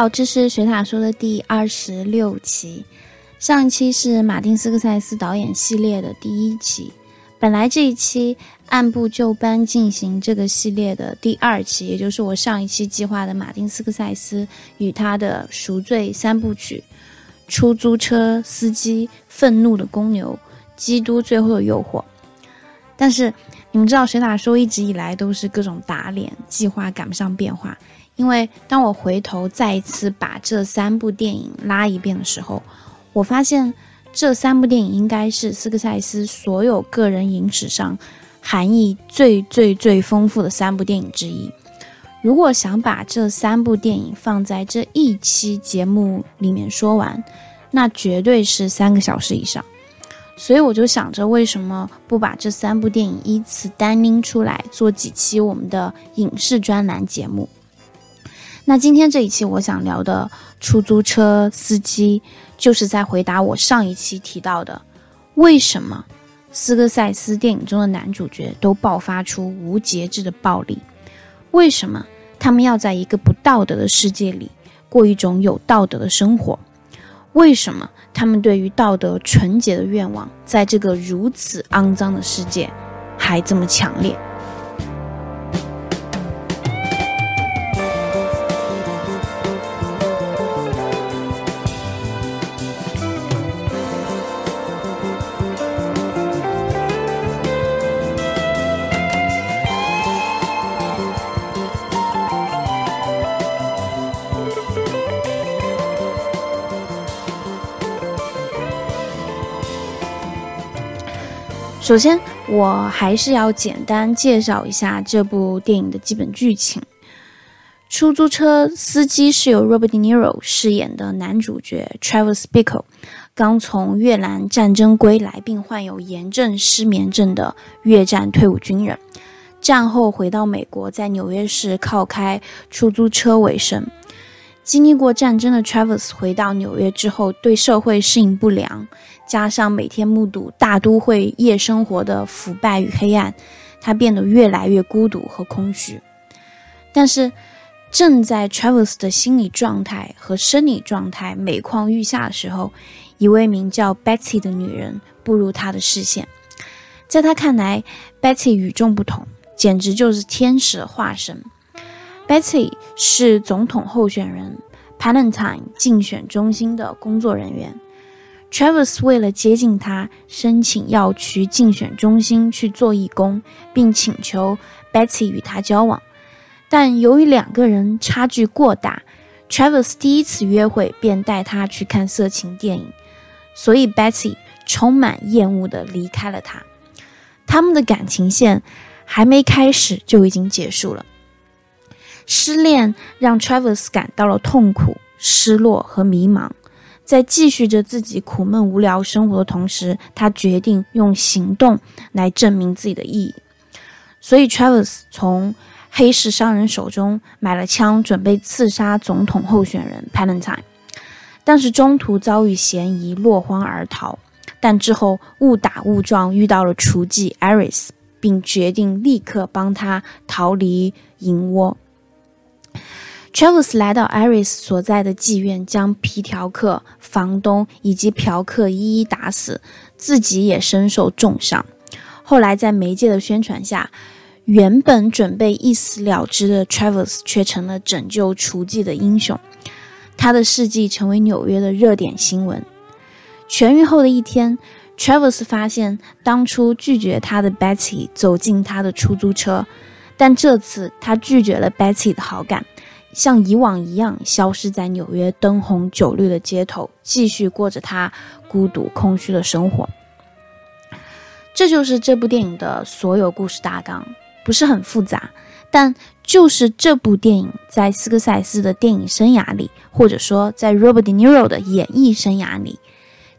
好，这是水塔说的第二十六期。上一期是马丁斯科塞斯导演系列的第一期。本来这一期按部就班进行这个系列的第二期，也就是我上一期计划的马丁斯科塞斯与他的赎罪三部曲：出租车司机、愤怒的公牛、基督最后的诱惑。但是你们知道，水塔说一直以来都是各种打脸，计划赶不上变化。因为当我回头再一次把这三部电影拉一遍的时候，我发现这三部电影应该是斯科塞斯所有个人影史上含义最最最丰富的三部电影之一。如果想把这三部电影放在这一期节目里面说完，那绝对是三个小时以上。所以我就想着，为什么不把这三部电影依次单拎出来做几期我们的影视专栏节目？那今天这一期我想聊的出租车司机，就是在回答我上一期提到的，为什么斯科塞斯电影中的男主角都爆发出无节制的暴力？为什么他们要在一个不道德的世界里过一种有道德的生活？为什么他们对于道德纯洁的愿望，在这个如此肮脏的世界还这么强烈？首先，我还是要简单介绍一下这部电影的基本剧情。出租车司机是由 Robert De Niro 饰演的男主角 Travis Bickle，刚从越南战争归来并患有炎症失眠症的越战退伍军人，战后回到美国，在纽约市靠开出租车为生。经历过战争的 Travis 回到纽约之后，对社会适应不良。加上每天目睹大都会夜生活的腐败与黑暗，他变得越来越孤独和空虚。但是，正在 Travis 的心理状态和生理状态每况愈下的时候，一位名叫 Betsy 的女人步入他的视线。在他看来，Betsy 与众不同，简直就是天使化身。Betsy 是总统候选人 Palantine 竞选中心的工作人员。Travis 为了接近他，申请要去竞选中心去做义工，并请求 Betsy 与他交往。但由于两个人差距过大，Travis 第一次约会便带他去看色情电影，所以 Betsy 充满厌恶地离开了他。他们的感情线还没开始就已经结束了。失恋让 Travis 感到了痛苦、失落和迷茫。在继续着自己苦闷无聊生活的同时，他决定用行动来证明自己的意义。所以，Travis 从黑市商人手中买了枪，准备刺杀总统候选人 Palantine，但是中途遭遇嫌疑，落荒而逃。但之后误打误撞遇到了厨妓 Aris，并决定立刻帮他逃离银窝。Travis 来到 Iris 所在的妓院，将皮条客、房东以及嫖客一一打死，自己也身受重伤。后来在媒介的宣传下，原本准备一死了之的 Travis 却成了拯救雏妓的英雄。他的事迹成为纽约的热点新闻。痊愈后的一天，Travis 发现当初拒绝他的 Betty 走进他的出租车，但这次他拒绝了 Betty 的好感。像以往一样，消失在纽约灯红酒绿的街头，继续过着他孤独空虚的生活。这就是这部电影的所有故事大纲，不是很复杂，但就是这部电影在斯科塞斯的电影生涯里，或者说在 Robert De Niro 的演艺生涯里，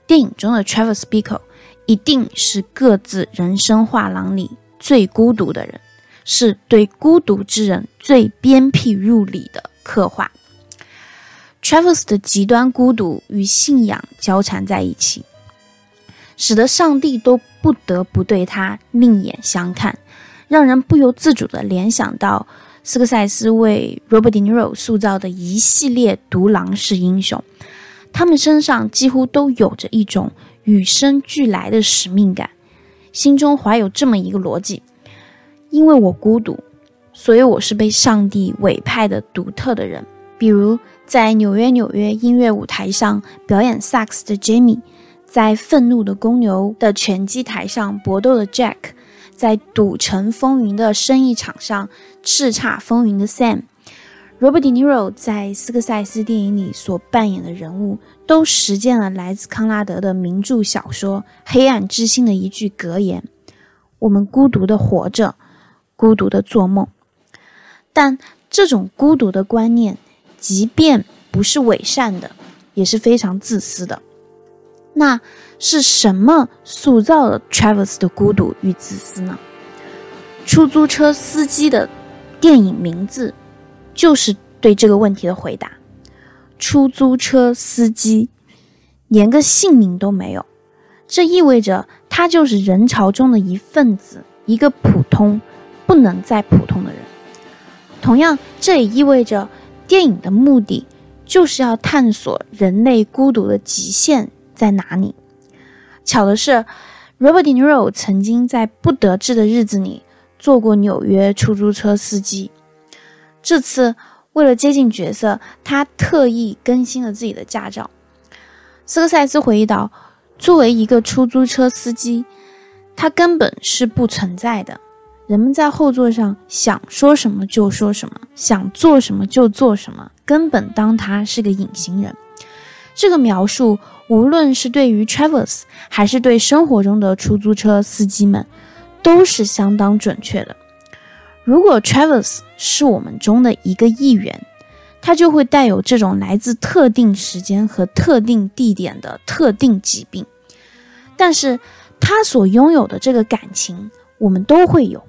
电影中的 Travis Bickle 一定是各自人生画廊里最孤独的人。是对孤独之人最鞭辟入里的刻画。Travis 的极端孤独与信仰交缠在一起，使得上帝都不得不对他另眼相看，让人不由自主地联想到斯科塞斯为 Robert De Niro 塑造的一系列独狼式英雄，他们身上几乎都有着一种与生俱来的使命感，心中怀有这么一个逻辑：因为我孤独，所以我是被上帝委派的独特的人。比如，在纽约纽约音乐舞台上表演萨克斯的 Jamie，在愤怒的公牛的拳击台上搏斗的 Jack。在赌城风云的生意场上叱咤风云的 Sam，Robert De Niro 在斯科塞斯电影里所扮演的人物，都实践了来自康拉德的名著小说《黑暗之心》的一句格言：“我们孤独的活着，孤独的做梦。”但这种孤独的观念，即便不是伪善的，也是非常自私的。那是什么塑造了 Travis 的孤独与自私呢？出租车司机的电影名字就是对这个问题的回答。出租车司机连个姓名都没有，这意味着他就是人潮中的一份子，一个普通不能再普通的人。同样，这也意味着电影的目的就是要探索人类孤独的极限。在哪里？巧的是，Robert De Niro 曾经在不得志的日子里做过纽约出租车司机。这次为了接近角色，他特意更新了自己的驾照。斯科塞斯回忆道：“作为一个出租车司机，他根本是不存在的。人们在后座上想说什么就说什么，想做什么就做什么，根本当他是个隐形人。”这个描述。无论是对于 Travis 还是对生活中的出租车司机们，都是相当准确的。如果 Travis 是我们中的一个议员，他就会带有这种来自特定时间和特定地点的特定疾病。但是，他所拥有的这个感情，我们都会有。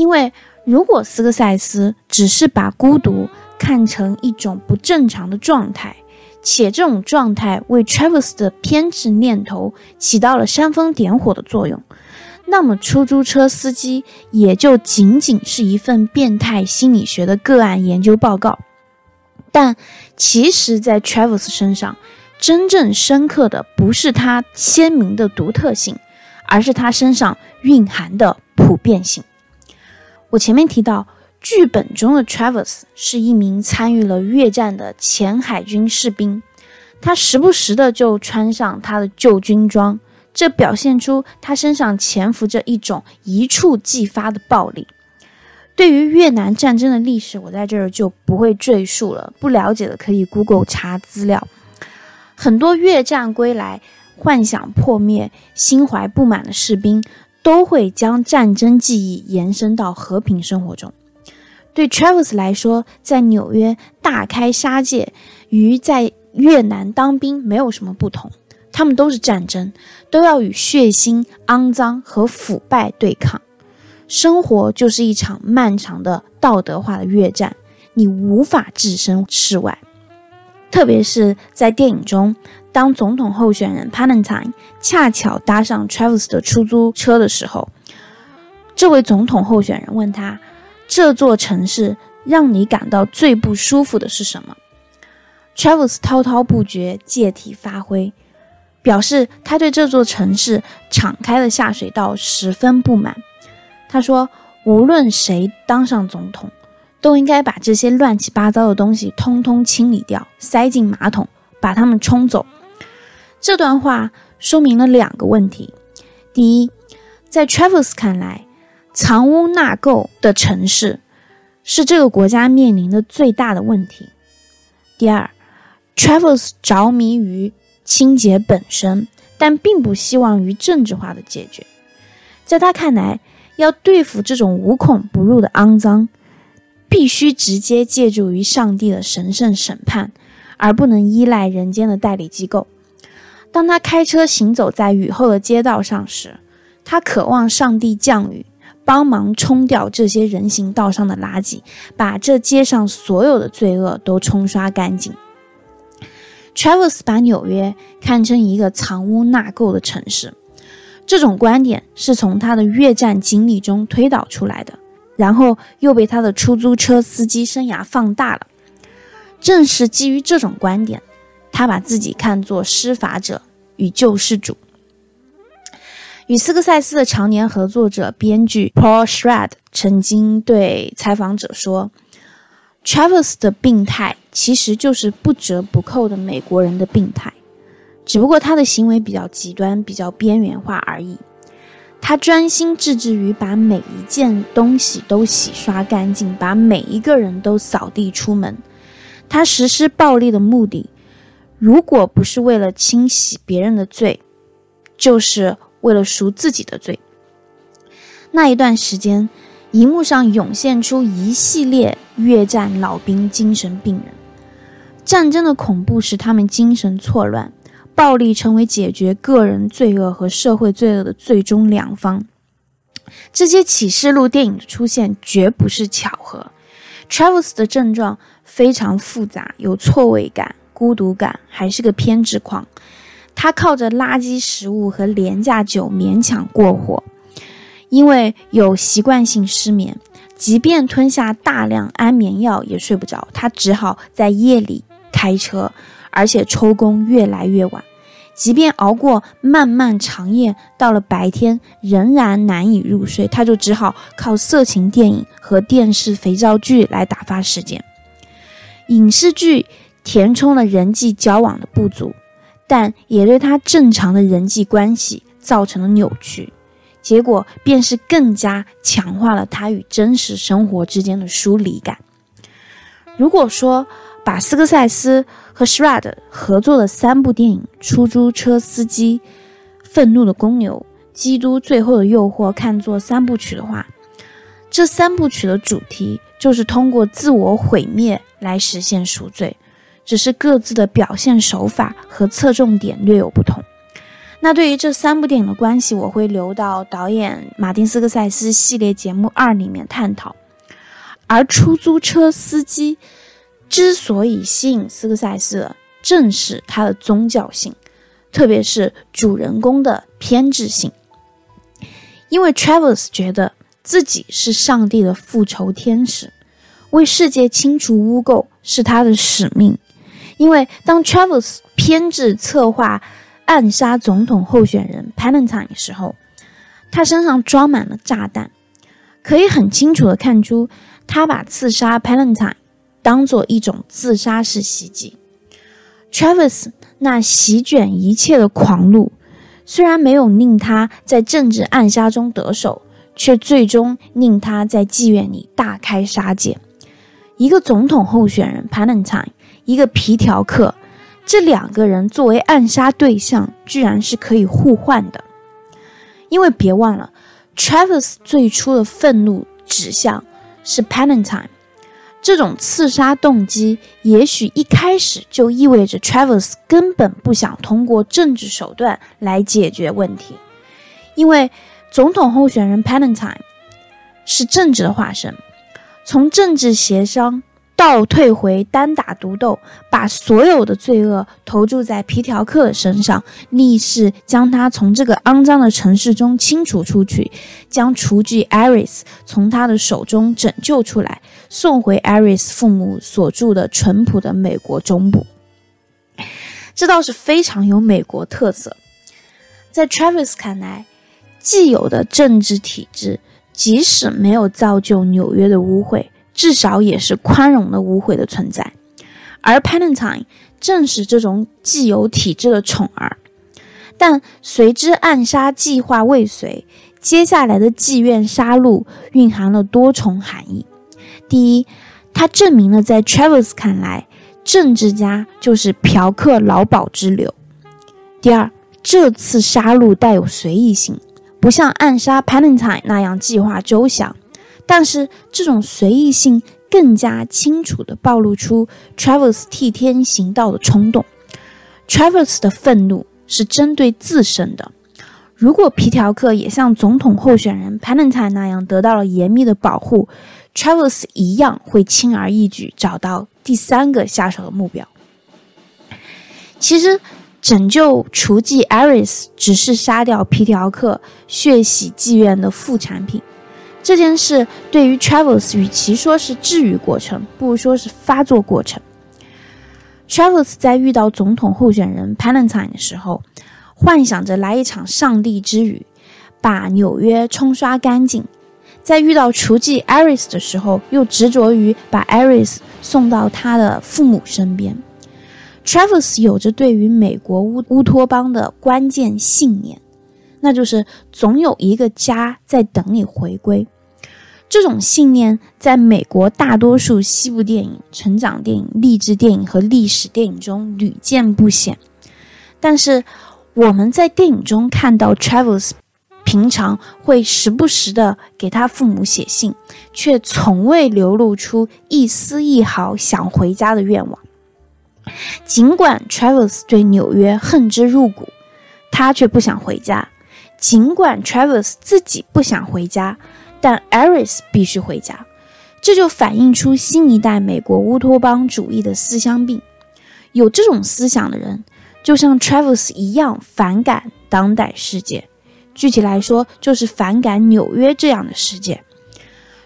因为如果斯科塞斯只是把孤独看成一种不正常的状态，且这种状态为 Travis 的偏执念头起到了煽风点火的作用，那么出租车司机也就仅仅是一份变态心理学的个案研究报告。但其实，在 Travis 身上，真正深刻的不是他鲜明的独特性，而是他身上蕴含的普遍性。我前面提到。剧本中的 Travis 是一名参与了越战的前海军士兵，他时不时的就穿上他的旧军装，这表现出他身上潜伏着一种一触即发的暴力。对于越南战争的历史，我在这儿就不会赘述了，不了解的可以 Google 查资料。很多越战归来、幻想破灭、心怀不满的士兵，都会将战争记忆延伸到和平生活中。对 Travis 来说，在纽约大开杀戒与在越南当兵没有什么不同，他们都是战争，都要与血腥、肮脏和腐败对抗。生活就是一场漫长的道德化的越战，你无法置身事外。特别是在电影中，当总统候选人 p a l a n t i n e 恰巧搭上 Travis 的出租车的时候，这位总统候选人问他。这座城市让你感到最不舒服的是什么？Travis 滔滔不绝，借题发挥，表示他对这座城市敞开的下水道十分不满。他说：“无论谁当上总统，都应该把这些乱七八糟的东西通通清理掉，塞进马桶，把它们冲走。”这段话说明了两个问题：第一，在 Travis 看来。藏污纳垢的城市是这个国家面临的最大的问题。第二，Travis 着迷于清洁本身，但并不希望于政治化的解决。在他看来，要对付这种无孔不入的肮脏，必须直接借助于上帝的神圣审判，而不能依赖人间的代理机构。当他开车行走在雨后的街道上时，他渴望上帝降雨。帮忙冲掉这些人行道上的垃圾，把这街上所有的罪恶都冲刷干净。Travis 把纽约看成一个藏污纳垢的城市，这种观点是从他的越战经历中推导出来的。然后又被他的出租车司机生涯放大了。正是基于这种观点，他把自己看作施法者与救世主。与斯科塞斯的常年合作者编剧 Paul Schrad 曾经对采访者说：“Travis 的病态其实就是不折不扣的美国人的病态，只不过他的行为比较极端、比较边缘化而已。他专心致志于把每一件东西都洗刷干净，把每一个人都扫地出门。他实施暴力的目的，如果不是为了清洗别人的罪，就是。”为了赎自己的罪，那一段时间，荧幕上涌现出一系列越战老兵精神病人。战争的恐怖使他们精神错乱，暴力成为解决个人罪恶和社会罪恶的最终良方。这些启示录电影的出现绝不是巧合。Travis 的症状非常复杂，有错位感、孤独感，还是个偏执狂。他靠着垃圾食物和廉价酒勉强过活，因为有习惯性失眠，即便吞下大量安眠药也睡不着。他只好在夜里开车，而且抽工越来越晚。即便熬过漫漫长夜，到了白天仍然难以入睡，他就只好靠色情电影和电视肥皂剧来打发时间。影视剧填充了人际交往的不足。但也对他正常的人际关系造成了扭曲，结果便是更加强化了他与真实生活之间的疏离感。如果说把斯科塞斯和 Shrad 合作的三部电影《出租车司机》《愤怒的公牛》《基督最后的诱惑》看作三部曲的话，这三部曲的主题就是通过自我毁灭来实现赎罪。只是各自的表现手法和侧重点略有不同。那对于这三部电影的关系，我会留到导演马丁斯科塞斯系列节目二里面探讨。而出租车司机之所以吸引斯科塞斯，正是他的宗教性，特别是主人公的偏执性。因为 Travis 觉得自己是上帝的复仇天使，为世界清除污垢是他的使命。因为当 Travis 偏执策划暗杀总统候选人 Palantine 的时候，他身上装满了炸弹，可以很清楚的看出，他把刺杀 Palantine 当做一种自杀式袭击。Travis 那席卷一切的狂怒，虽然没有令他在政治暗杀中得手，却最终令他在妓院里大开杀戒。一个总统候选人 Palantine。一个皮条客，这两个人作为暗杀对象，居然是可以互换的。因为别忘了，Travis 最初的愤怒指向是 Palantine，这种刺杀动机也许一开始就意味着 Travis 根本不想通过政治手段来解决问题，因为总统候选人 Palantine 是政治的化身，从政治协商。倒退回单打独斗，把所有的罪恶投注在皮条客身上，立誓将他从这个肮脏的城市中清除出去，将雏妓 Aris 从他的手中拯救出来，送回 Aris 父母所住的淳朴的美国中部。这倒是非常有美国特色。在 Travis 看来，既有的政治体制，即使没有造就纽约的污秽。至少也是宽容的污秽的存在，而 Palantine 正是这种既有体制的宠儿。但随之暗杀计划未遂，接下来的妓院杀戮蕴含了多重含义。第一，它证明了在 Travis 看来，政治家就是嫖客劳保之流。第二，这次杀戮带有随意性，不像暗杀 Palantine 那样计划周详。但是这种随意性更加清楚地暴露出 Travis 替天行道的冲动。Travis 的愤怒是针对自身的。如果皮条客也像总统候选人 Palantine 那样得到了严密的保护，Travis 一样会轻而易举找到第三个下手的目标。其实，拯救雏妓 Aris 只是杀掉皮条客、血洗妓院的副产品。这件事对于 Travels 与其说是治愈过程，不如说是发作过程。Travels 在遇到总统候选人 Palantine 的时候，幻想着来一场上帝之雨，把纽约冲刷干净；在遇到雏妓 Iris 的时候，又执着于把 Iris 送到他的父母身边。Travels 有着对于美国乌乌托邦的关键信念。那就是总有一个家在等你回归。这种信念在美国大多数西部电影、成长电影、励志电影和历史电影中屡见不鲜。但是我们在电影中看到 Travels 平常会时不时的给他父母写信，却从未流露出一丝一毫想回家的愿望。尽管 Travels 对纽约恨之入骨，他却不想回家。尽管 Travis 自己不想回家，但 Aris 必须回家，这就反映出新一代美国乌托邦主义的思乡病。有这种思想的人，就像 Travis 一样反感当代世界。具体来说，就是反感纽约这样的世界。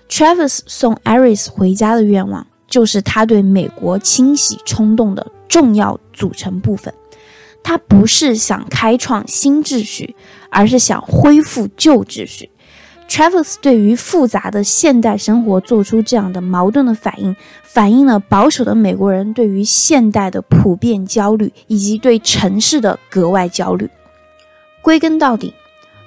Travis 送 Aris 回家的愿望，就是他对美国清洗冲动的重要组成部分。他不是想开创新秩序。而是想恢复旧秩序。Travis 对于复杂的现代生活做出这样的矛盾的反应，反映了保守的美国人对于现代的普遍焦虑，以及对城市的格外焦虑。归根到底，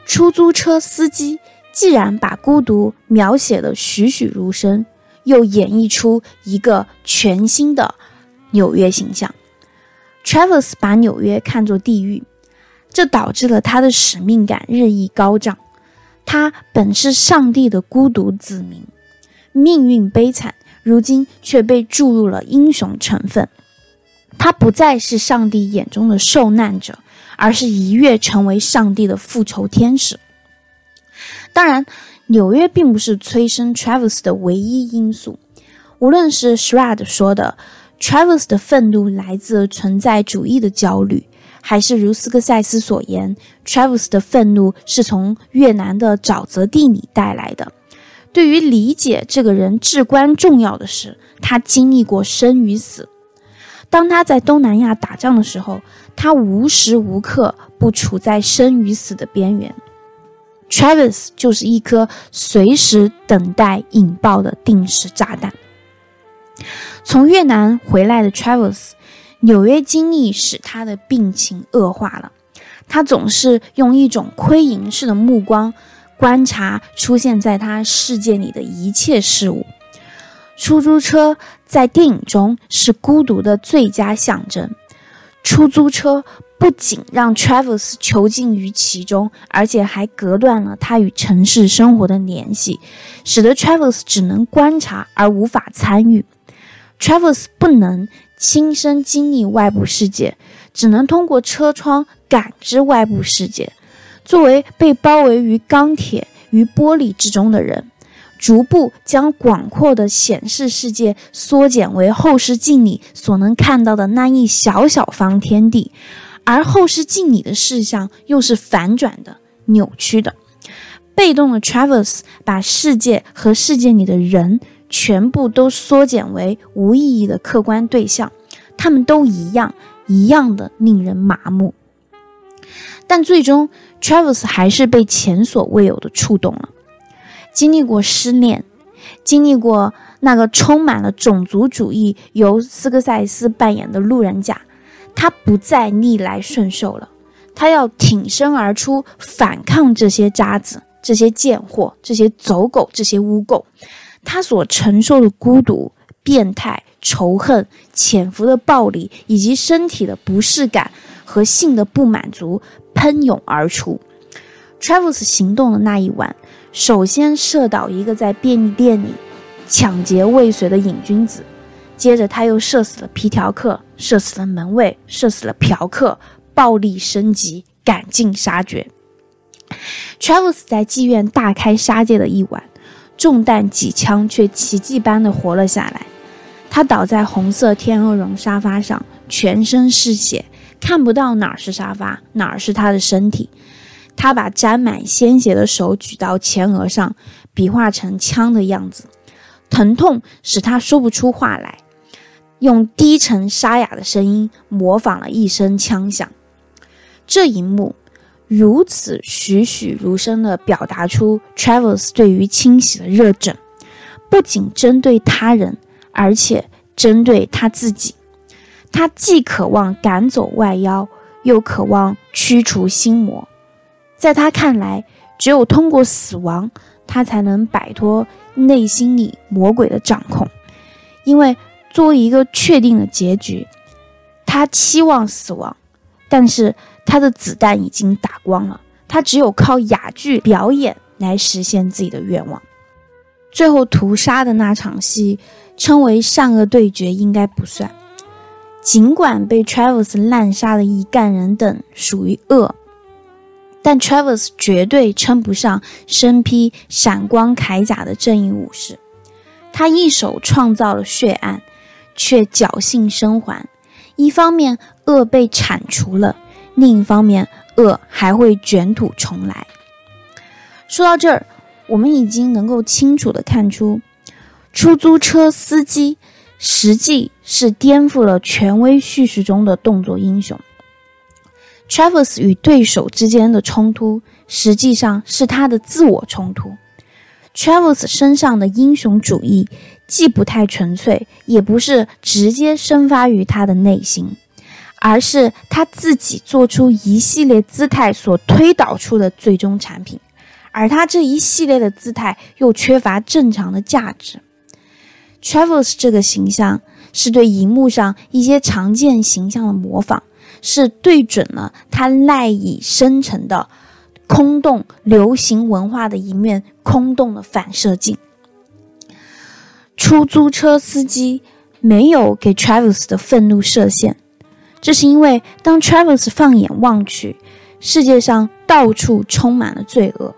出租车司机既然把孤独描写的栩栩如生，又演绎出一个全新的纽约形象。Travis 把纽约看作地狱。这导致了他的使命感日益高涨。他本是上帝的孤独子民，命运悲惨，如今却被注入了英雄成分。他不再是上帝眼中的受难者，而是一跃成为上帝的复仇天使。当然，纽约并不是催生 Travis 的唯一因素。无论是 Shrad 说的，Travis 的愤怒来自存在主义的焦虑。还是如斯科塞斯所言，Travis 的愤怒是从越南的沼泽地里带来的。对于理解这个人至关重要的是，他经历过生与死。当他在东南亚打仗的时候，他无时无刻不处在生与死的边缘。Travis 就是一颗随时等待引爆的定时炸弹。从越南回来的 Travis。纽约经历使他的病情恶化了，他总是用一种窥淫式的目光观察出现在他世界里的一切事物。出租车在电影中是孤独的最佳象征。出租车不仅让 Travis 囚禁于其中，而且还隔断了他与城市生活的联系，使得 Travis 只能观察而无法参与。Travis 不能。亲身经历外部世界，只能通过车窗感知外部世界。作为被包围于钢铁与玻璃之中的人，逐步将广阔的显示世界缩减为后视镜里所能看到的那一小小方天地，而后视镜里的视像又是反转的、扭曲的。被动的 Travers 把世界和世界里的人。全部都缩减为无意义的客观对象，他们都一样，一样的令人麻木。但最终，Travis 还是被前所未有的触动了。经历过失恋，经历过那个充满了种族主义由斯科塞斯扮演的路人甲，他不再逆来顺受了，他要挺身而出，反抗这些渣子、这些贱货、这些走狗、这些污垢。他所承受的孤独、变态、仇恨、潜伏的暴力，以及身体的不适感和性的不满足喷涌而出。Travis 行动的那一晚，首先射倒一个在便利店里抢劫未遂的瘾君子，接着他又射死了皮条客，射死了门卫，射死了嫖客，暴力升级，赶尽杀绝。Travis 在妓院大开杀戒的一晚。中弹几枪，却奇迹般的活了下来。他倒在红色天鹅绒沙发上，全身是血，看不到哪儿是沙发，哪儿是他的身体。他把沾满鲜血的手举到前额上，比划成枪的样子。疼痛使他说不出话来，用低沉沙哑的声音模仿了一声枪响。这一幕如此栩栩如生地表达出 Travels 对于清洗的热忱，不仅针对他人，而且针对他自己。他既渴望赶走外妖，又渴望驱除心魔。在他看来，只有通过死亡，他才能摆脱内心里魔鬼的掌控。因为作为一个确定的结局，他期望死亡，但是。他的子弹已经打光了，他只有靠哑剧表演来实现自己的愿望。最后屠杀的那场戏，称为善恶对决，应该不算。尽管被 Travers 滥杀的一干人等属于恶，但 Travers 绝对称不上身披闪光铠甲的正义武士。他一手创造了血案，却侥幸生还。一方面，恶被铲除了。另一方面，恶还会卷土重来。说到这儿，我们已经能够清楚地看出，出租车司机实际是颠覆了权威叙事中的动作英雄。Travers 与对手之间的冲突，实际上是他的自我冲突。Travers 身上的英雄主义，既不太纯粹，也不是直接生发于他的内心。而是他自己做出一系列姿态所推导出的最终产品，而他这一系列的姿态又缺乏正常的价值。Travels 这个形象是对荧幕上一些常见形象的模仿，是对准了他赖以生成的空洞流行文化的一面空洞的反射镜。出租车司机没有给 Travels 的愤怒设限。这是因为，当 Travers 放眼望去，世界上到处充满了罪恶。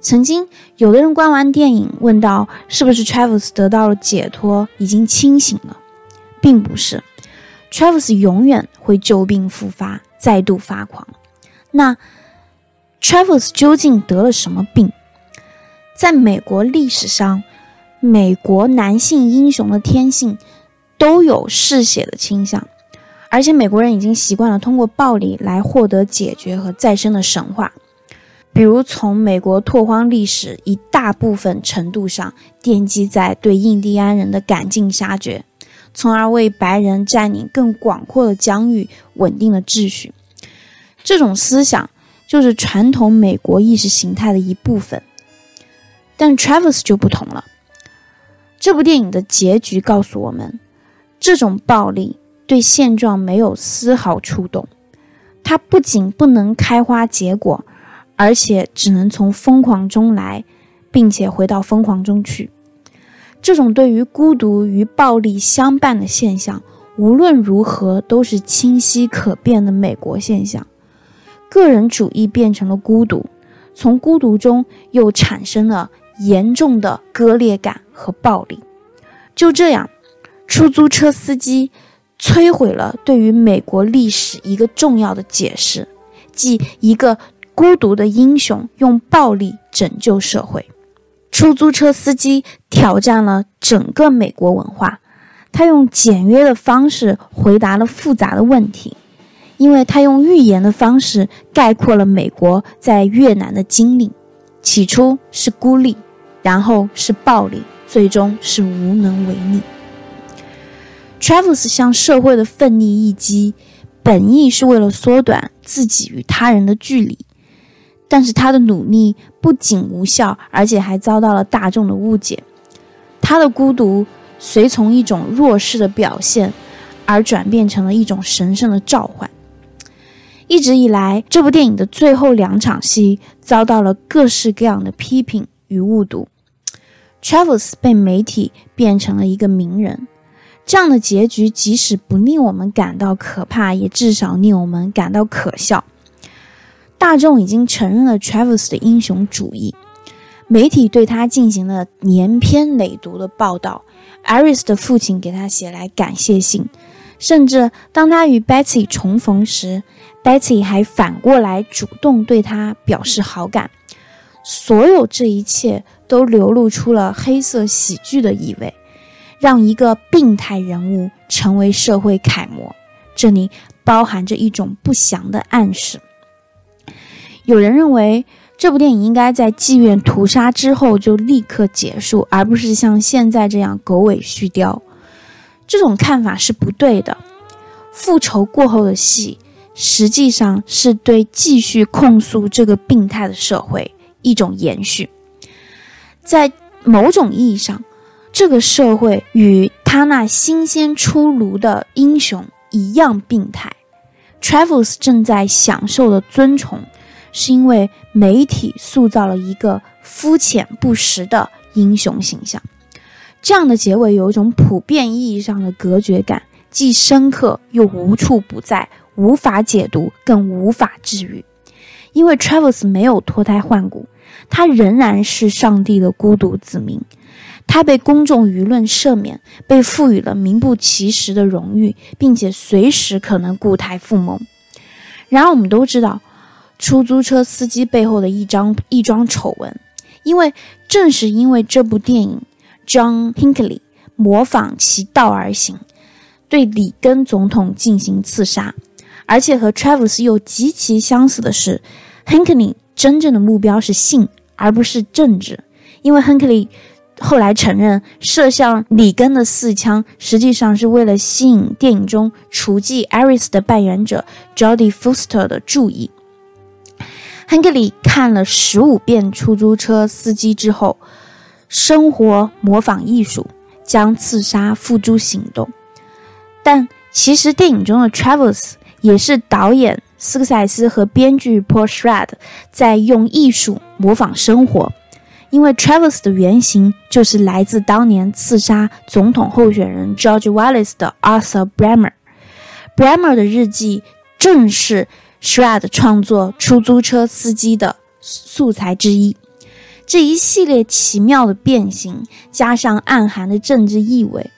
曾经有的人观完电影问道：“是不是 Travers 得到了解脱，已经清醒了？”并不是，Travers 永远会旧病复发，再度发狂。那 Travers 究竟得了什么病？在美国历史上，美国男性英雄的天性都有嗜血的倾向。而且美国人已经习惯了通过暴力来获得解决和再生的神话，比如从美国拓荒历史一大部分程度上奠基在对印第安人的赶尽杀绝，从而为白人占领更广阔的疆域、稳定了秩序。这种思想就是传统美国意识形态的一部分。但 Travis 就不同了，这部电影的结局告诉我们，这种暴力。对现状没有丝毫触动，它不仅不能开花结果，而且只能从疯狂中来，并且回到疯狂中去。这种对于孤独与暴力相伴的现象，无论如何都是清晰可辨的美国现象。个人主义变成了孤独，从孤独中又产生了严重的割裂感和暴力。就这样，出租车司机。摧毁了对于美国历史一个重要的解释，即一个孤独的英雄用暴力拯救社会。出租车司机挑战了整个美国文化，他用简约的方式回答了复杂的问题，因为他用寓言的方式概括了美国在越南的经历：起初是孤立，然后是暴力，最终是无能为力。Travers 向社会的奋力一击，本意是为了缩短自己与他人的距离，但是他的努力不仅无效，而且还遭到了大众的误解。他的孤独随从一种弱势的表现，而转变成了一种神圣的召唤。一直以来，这部电影的最后两场戏遭到了各式各样的批评与误读。Travers 被媒体变成了一个名人。这样的结局，即使不令我们感到可怕，也至少令我们感到可笑。大众已经承认了 Travers 的英雄主义，媒体对他进行了连篇累牍的报道。Iris 的父亲给他写来感谢信，甚至当他与 Betsy 重逢时 Betty 还反过来主动对他表示好感。所有这一切都流露出了黑色喜剧的意味，让一个病态人物成为社会楷模。这里包含着一种不祥的暗示。有人认为这部电影应该在妓院屠杀之后就立刻结束，而不是像现在这样狗尾续貂。这种看法是不对的。复仇过后的戏，实际上是对继续控诉这个病态的社会。一种延续，在某种意义上，这个社会与他那新鲜出炉的英雄一样病态。Travels 正在享受的尊崇，是因为媒体塑造了一个肤浅不实的英雄形象。这样的结尾有一种普遍意义上的隔绝感，既深刻又无处不在，无法解读，更无法治愈。因为 Travels 没有脱胎换骨，他仍然是上帝的孤独子民。他被公众舆论赦免，被赋予了名不其实的荣誉，并且随时可能故态复萌。然而，我们都知道出租车司机背后的一张一桩丑闻，因为正是因为这部电影，John Hinckley 模仿其道而行，对里根总统进行刺杀。而且和 Travis 又极其相似的是，Hinckley 真正的目标是性，而不是政治。因为 Hinckley 后来承认，射向里根的四枪实际上是为了吸引电影中厨妓 Iris 的扮演者 Jodie Foster 的注意。Hinckley 看了十五遍《出租车司机》之后，生活模仿艺术，将刺杀付诸行动。但其实电影中的 Travis。也是导演斯科塞斯和编剧 Paul Schrad 在用艺术模仿生活，因为 Travis 的原型就是来自当年刺杀总统候选人 George Wallace 的 Arthur Bremer。Bremer 的日记正是 Schrader 创作出租车司机的素材之一。这一系列奇妙的变形，加上暗含的政治意味，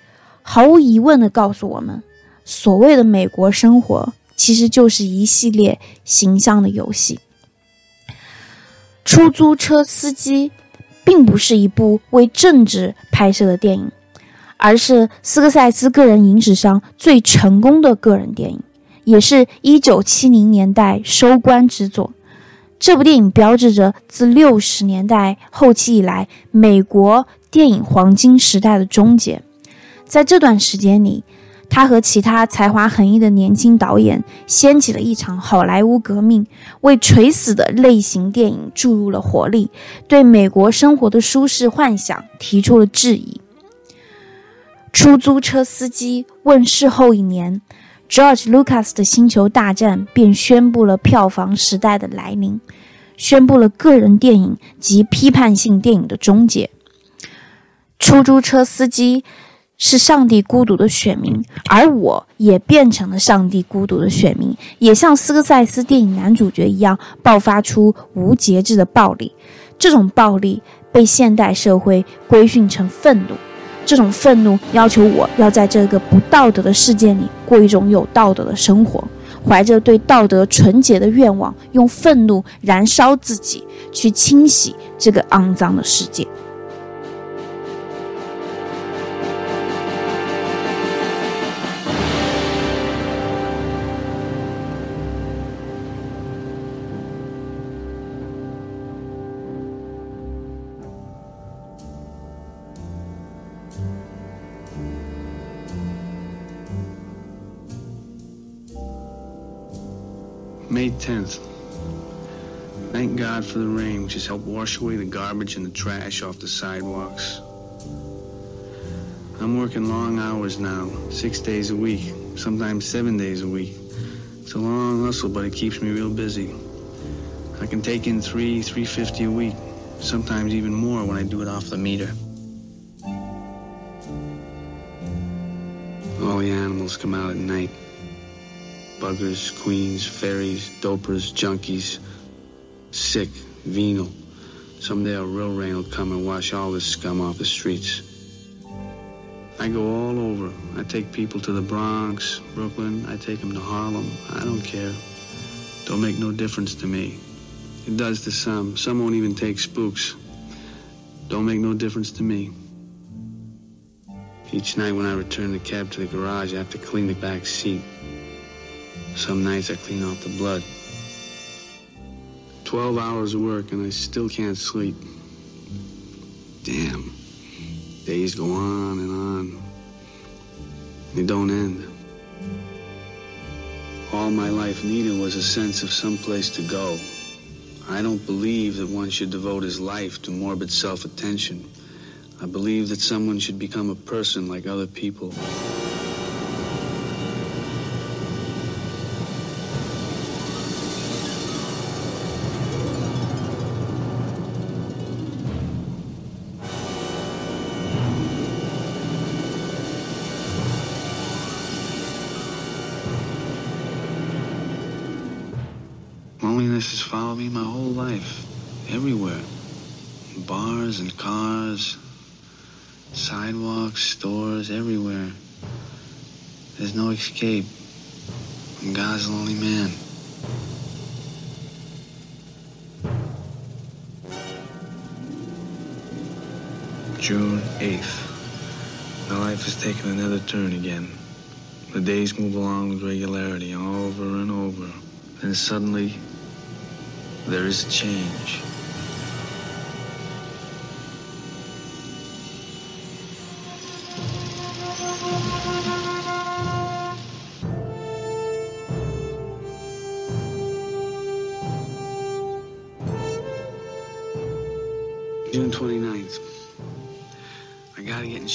毫无疑问地告诉我们，所谓的美国生活。其实就是一系列形象的游戏。出租车司机并不是一部为政治拍摄的电影，而是斯科塞斯个人影史上最成功的个人电影，也是一九七零年代收官之作。这部电影标志着自六十年代后期以来美国电影黄金时代的终结。在这段时间里。他和其他才华横溢的年轻导演掀起了一场好莱坞革命，为垂死的类型电影注入了活力，对美国生活的舒适幻想提出了质疑。出租车司机问世后一年，George Lucas 的星球大战便宣布了票房时代的来临，宣布了个人电影及批判性电影的终结。出租车司机。是上帝孤独的选民，而我也变成了上帝孤独的选民，也像斯科塞斯电影男主角一样，爆发出无节制的暴力。这种暴力被现代社会规训成愤怒，这种愤怒要求我要在这个不道德的世界里过一种有道德的生活，怀着对道德纯洁的愿望，用愤怒燃烧自己，去清洗这个肮脏的世界。10th. Thank God for the rain, which has helped wash away the garbage and the trash off the sidewalks. I'm working long hours now, six days a week, sometimes seven days a week. It's a long hustle, but it keeps me real busy. I can take in three, 350 a week, sometimes even more when I do it off the meter. All the animals come out at night buggers, queens, fairies, dopers, junkies, sick, venal. Someday a real rain will come and wash all this scum off the streets. I go all over. I take people to the Bronx, Brooklyn. I take them to Harlem. I don't care. Don't make no difference to me. It does to some. Some won't even take spooks. Don't make no difference to me. Each night when I return the cab to the garage, I have to clean the back seat. Some nights I clean off the blood. Twelve hours of work and I still can't sleep. Damn. Days go on and on. They don't end. All my life needed was a sense of some place to go. I don't believe that one should devote his life to morbid self-attention. I believe that someone should become a person like other people. There's no escape. I'm God's lonely man. June 8th. My life has taken another turn again. The days move along with regularity over and over. Then suddenly, there is a change.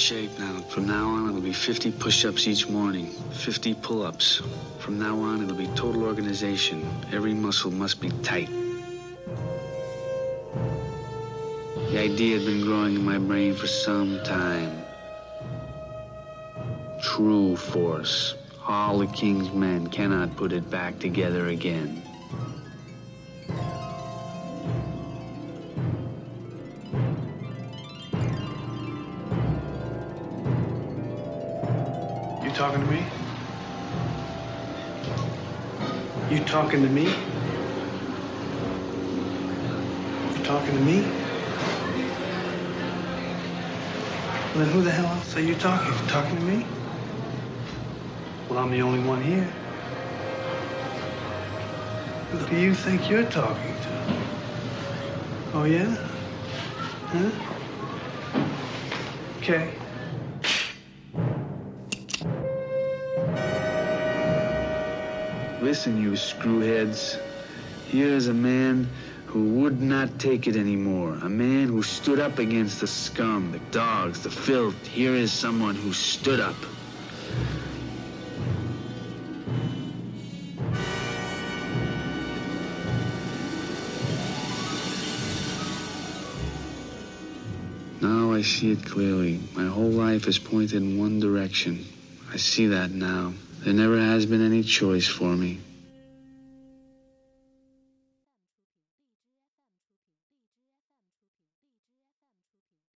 Shape now. From now on, it'll be 50 push ups each morning, 50 pull ups. From now on, it'll be total organization. Every muscle must be tight. The idea had been growing in my brain for some time. True force. All the king's men cannot put it back together again. Talking to me? You're talking to me? Well, then who the hell else are you talking to? Talking to me? Well, I'm the only one here. Who do you think you're talking to? Oh, yeah? Huh? Okay. Listen, you screwheads. Here is a man who would not take it anymore. A man who stood up against the scum, the dogs, the filth. Here is someone who stood up. Now I see it clearly. My whole life is pointed in one direction. I see that now. There never has been any choice for me.